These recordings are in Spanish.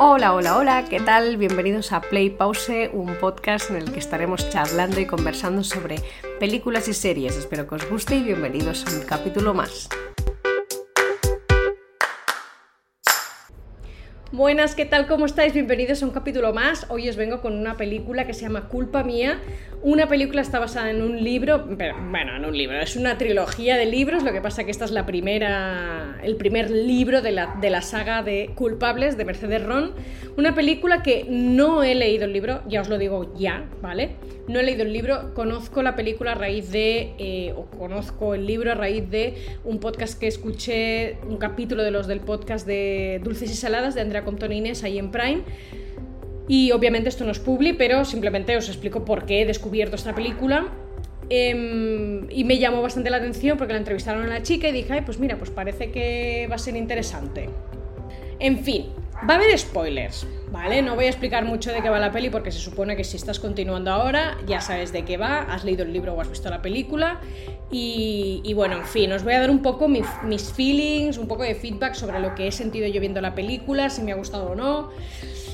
Hola, hola, hola, ¿qué tal? Bienvenidos a Play Pause, un podcast en el que estaremos charlando y conversando sobre películas y series. Espero que os guste y bienvenidos a un capítulo más. Buenas, ¿qué tal? ¿Cómo estáis? Bienvenidos a un capítulo más. Hoy os vengo con una película que se llama Culpa Mía. Una película está basada en un libro, bueno, en un libro, es una trilogía de libros, lo que pasa que esta es la primera, el primer libro de la, de la saga de Culpables de Mercedes Ron. Una película que no he leído el libro, ya os lo digo ya, ¿vale? No he leído el libro, conozco la película a raíz de, eh, o conozco el libro a raíz de un podcast que escuché, un capítulo de los del podcast de Dulces y Saladas de Andrea Compton Inés ahí en Prime. Y obviamente esto no es publi, pero simplemente os explico por qué he descubierto esta película. Em, y me llamó bastante la atención porque la entrevistaron a la chica y dije, ay, pues mira, pues parece que va a ser interesante. En fin, Va a haber spoilers, ¿vale? No voy a explicar mucho de qué va la peli porque se supone que si estás continuando ahora ya sabes de qué va, has leído el libro o has visto la película y, bueno, en fin, os voy a dar un poco mis, mis feelings, un poco de feedback sobre lo que he sentido yo viendo la película, si me ha gustado o no.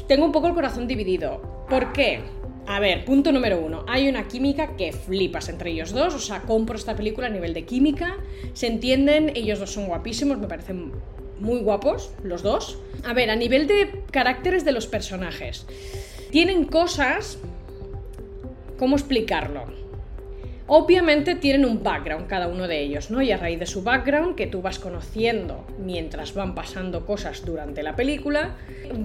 Tengo un poco el corazón dividido. ¿Por qué? A ver, punto número uno. Hay una química que flipas entre ellos dos. O sea, compro esta película a nivel de química. Se entienden, ellos dos son guapísimos, me parecen muy guapos, los dos. A ver, a nivel de caracteres de los personajes. Tienen cosas... ¿Cómo explicarlo? Obviamente tienen un background cada uno de ellos, ¿no? Y a raíz de su background, que tú vas conociendo mientras van pasando cosas durante la película,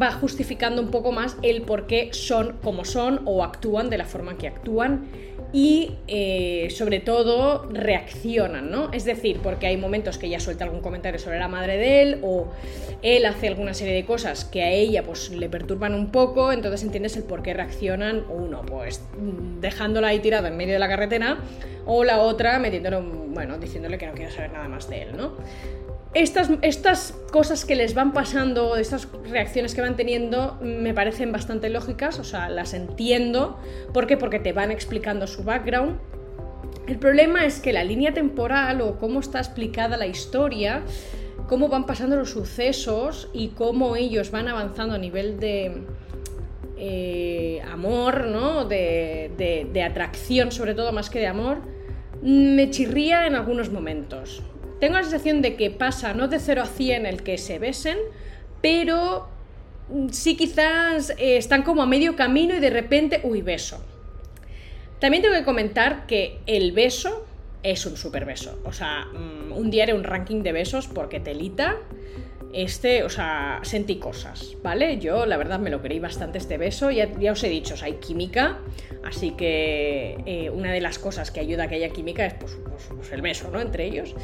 va justificando un poco más el por qué son como son o actúan de la forma que actúan y eh, sobre todo reaccionan, ¿no? Es decir, porque hay momentos que ella suelta algún comentario sobre la madre de él o él hace alguna serie de cosas que a ella pues le perturban un poco, entonces entiendes el por qué reaccionan uno, pues dejándola ahí tirada en medio de la carretera o la otra metiéndolo, bueno, diciéndole que no quiere saber nada más de él, ¿no? Estas, estas, cosas que les van pasando, estas reacciones que van teniendo, me parecen bastante lógicas, o sea, las entiendo. ¿Por qué? Porque te van explicando su background. El problema es que la línea temporal o cómo está explicada la historia, cómo van pasando los sucesos y cómo ellos van avanzando a nivel de eh, amor, ¿no? De, de atracción, sobre todo más que de amor, me chirría en algunos momentos. Tengo la sensación de que pasa no de 0 a 100 el que se besen, pero sí quizás eh, están como a medio camino y de repente, uy, beso. También tengo que comentar que el beso es un super beso. O sea, mm, un día haré un ranking de besos porque telita. Este, o sea, sentí cosas, ¿vale? Yo, la verdad, me lo creí bastante este beso. Ya, ya os he dicho, hay química. Así que eh, una de las cosas que ayuda a que haya química es pues el beso, ¿no? Entre ellos.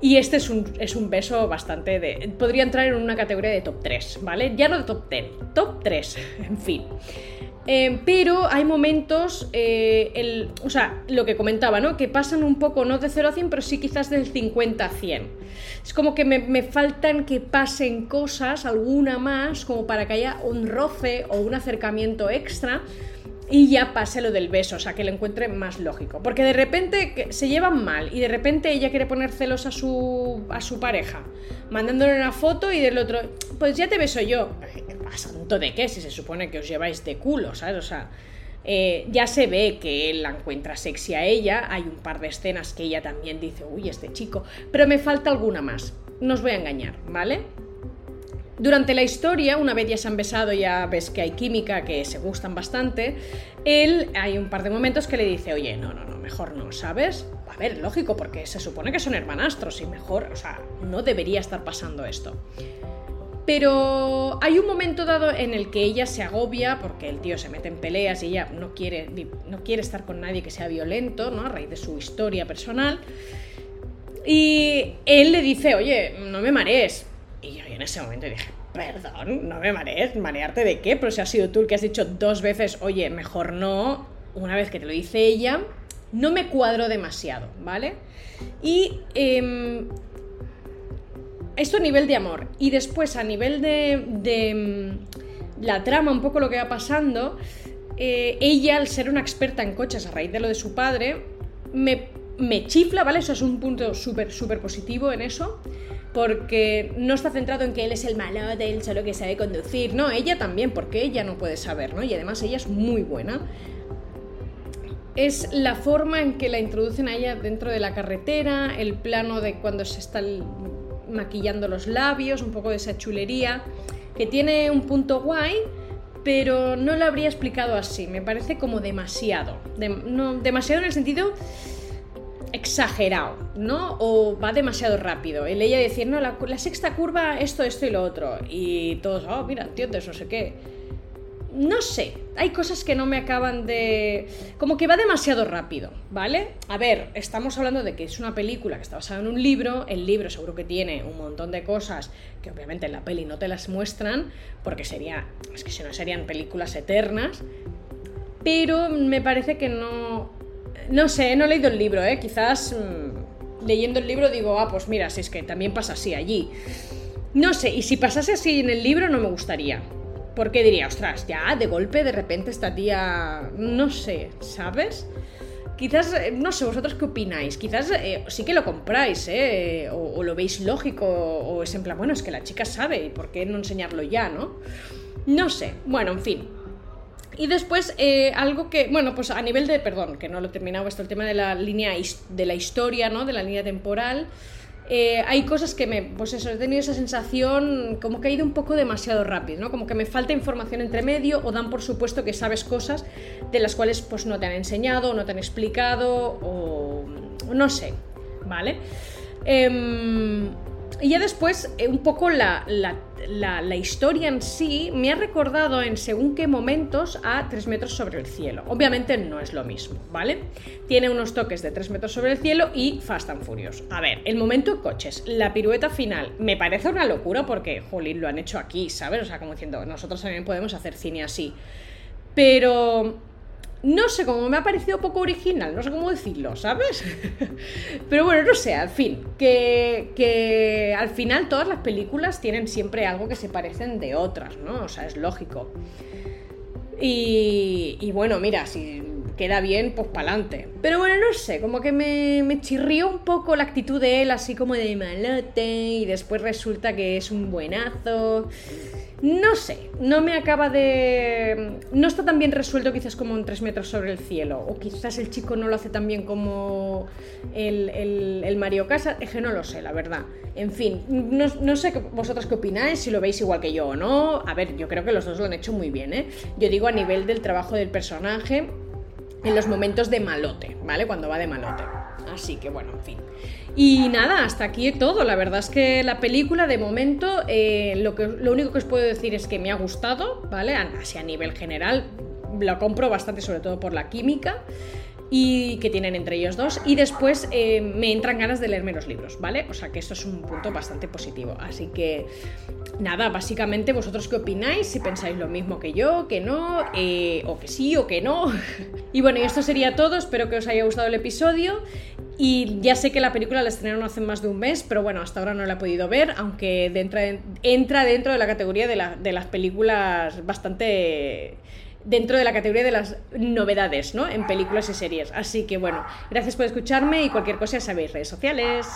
Y este es un, es un beso bastante de... Podría entrar en una categoría de top 3, ¿vale? Ya no de top 10, top 3, en fin. Eh, pero hay momentos, eh, el, o sea, lo que comentaba, ¿no? Que pasan un poco, no de 0 a 100, pero sí quizás del 50 a 100. Es como que me, me, faltan que pasen cosas, alguna más, como para que haya un roce o un acercamiento extra y ya pase lo del beso, o sea, que lo encuentre más lógico. Porque de repente se llevan mal y de repente ella quiere poner celos a su, a su pareja, mandándole una foto y del otro, pues ya te beso yo. ¿A santo de qué? Si se supone que os lleváis de culo, ¿sabes? O sea, eh, ya se ve que él la encuentra sexy a ella, hay un par de escenas que ella también dice, uy, este chico, pero me falta alguna más, no os voy a engañar, ¿vale? Durante la historia, una vez ya se han besado, ya ves que hay química, que se gustan bastante, él hay un par de momentos que le dice, oye, no, no, no, mejor no, ¿sabes? A ver, lógico, porque se supone que son hermanastros y mejor, o sea, no debería estar pasando esto. Pero hay un momento dado en el que ella se agobia porque el tío se mete en peleas y ella no quiere, no quiere estar con nadie que sea violento, ¿no? A raíz de su historia personal. Y él le dice, oye, no me marees, y yo en ese momento dije, perdón, no me marees, ¿marearte de qué? Pero si ha sido tú el que has dicho dos veces, oye, mejor no, una vez que te lo dice ella, no me cuadro demasiado, ¿vale? Y em, esto a nivel de amor. Y después a nivel de, de em, la trama, un poco lo que va pasando, eh, ella, al ser una experta en coches a raíz de lo de su padre, me, me chifla, ¿vale? Eso es un punto súper, súper positivo en eso porque no está centrado en que él es el malo de él solo que sabe conducir, no, ella también, porque ella no puede saber, ¿no? Y además ella es muy buena. Es la forma en que la introducen a ella dentro de la carretera, el plano de cuando se está maquillando los labios, un poco de esa chulería, que tiene un punto guay, pero no lo habría explicado así, me parece como demasiado. no, demasiado en el sentido exagerado, ¿no? O va demasiado rápido. El ella decir, no, la, sexta curva, esto, esto y lo otro. Y todos, oh, mira, entiendes, no sé qué. No sé, hay cosas que no me acaban de... Como que va demasiado rápido, ¿vale? A ver, estamos hablando de que es una película que está basada en un libro, el libro seguro que tiene un montón de cosas que obviamente en la peli no te las muestran, porque sería, es que si no serían películas eternas, pero me parece que no, no sé, no he leído el libro, ¿eh? Quizás mm, leyendo el libro digo, ah, pues mira, si es que también pasa así allí. No sé, y si pasase así en el libro no me gustaría. Porque diría, ostras, ya, de golpe, de repente esta tía... No sé, ¿sabes? Quizás, eh, no sé, vosotros qué opináis. Quizás eh, sí que lo compráis, ¿eh? O, o, lo veis lógico, o es en plan, bueno, es que la chica sabe, ¿por qué no enseñarlo ya, no? No sé, bueno, en fin. Y después, eh, algo que, bueno, pues a nivel de, perdón, que no lo he terminado esto, el tema de la línea de la historia, ¿no? De la línea temporal. Eh, hay cosas que me, pues eso, he tenido esa sensación como que ha ido un poco demasiado rápido, ¿no? Como que me falta información entre medio o dan por supuesto que sabes cosas de las cuales pues no te han enseñado, no te han explicado o no sé, ¿vale? Eh, y ya después, eh, un poco la, historia en sí me ha recordado en según qué momentos a 3 metros sobre el cielo. Obviamente no es lo mismo, ¿vale? Tiene unos toques de 3 metros sobre el cielo y Fast and Furious. A ver, el momento coches, la pirueta final, me parece una locura porque, jolín, lo han hecho aquí, ¿sabes? O sea, como diciendo, nosotros también podemos hacer cine así. Pero no sé cómo me ha parecido poco original, no sé cómo decirlo, ¿sabes? Pero bueno, no sé, al fin, que, al final todas las películas tienen siempre algo que se parecen de otras, ¿no? O sea, es lógico. Y, y bueno, mira, si queda bien, pues pa'lante. Pero bueno, no sé, como que me, me chirrió un poco la actitud de él, así como de malote, y después resulta que es un buenazo. No sé, no me acaba de... No está tan bien resuelto quizás como en 3 metros sobre el cielo. O quizás el chico no lo hace tan bien como el, el, Mario Casa. Es que no lo sé, la verdad. En fin, no, no, sé vosotras qué opináis, si lo veis igual que yo o no. A ver, yo creo que los dos lo han hecho muy bien, ¿eh? Yo digo a nivel del trabajo del personaje en los momentos de malote, ¿vale? Cuando va de malote. Así que bueno, en fin. Y nada, hasta aquí todo. La verdad es que la película, de momento, eh, lo, que, lo único que os puedo decir es que me ha gustado, ¿vale? Así a nivel general, lo compro bastante, sobre todo por la química y que tienen entre ellos dos. Y después eh, me entran ganas de leerme los libros, ¿vale? O sea que esto es un punto bastante positivo. Así que nada, básicamente vosotros qué opináis, si pensáis lo mismo que yo, que no, eh, o que sí o que no. y bueno, y esto sería todo, espero que os haya gustado el episodio. Y ya sé que la película la estrenaron hace más de un mes, pero bueno, hasta ahora no la he podido ver, aunque entra dentro de la categoría de, de las películas bastante dentro de la categoría de las novedades, ¿no? En películas y series. Así que bueno, gracias por escucharme y cualquier cosa ya sabéis, redes sociales.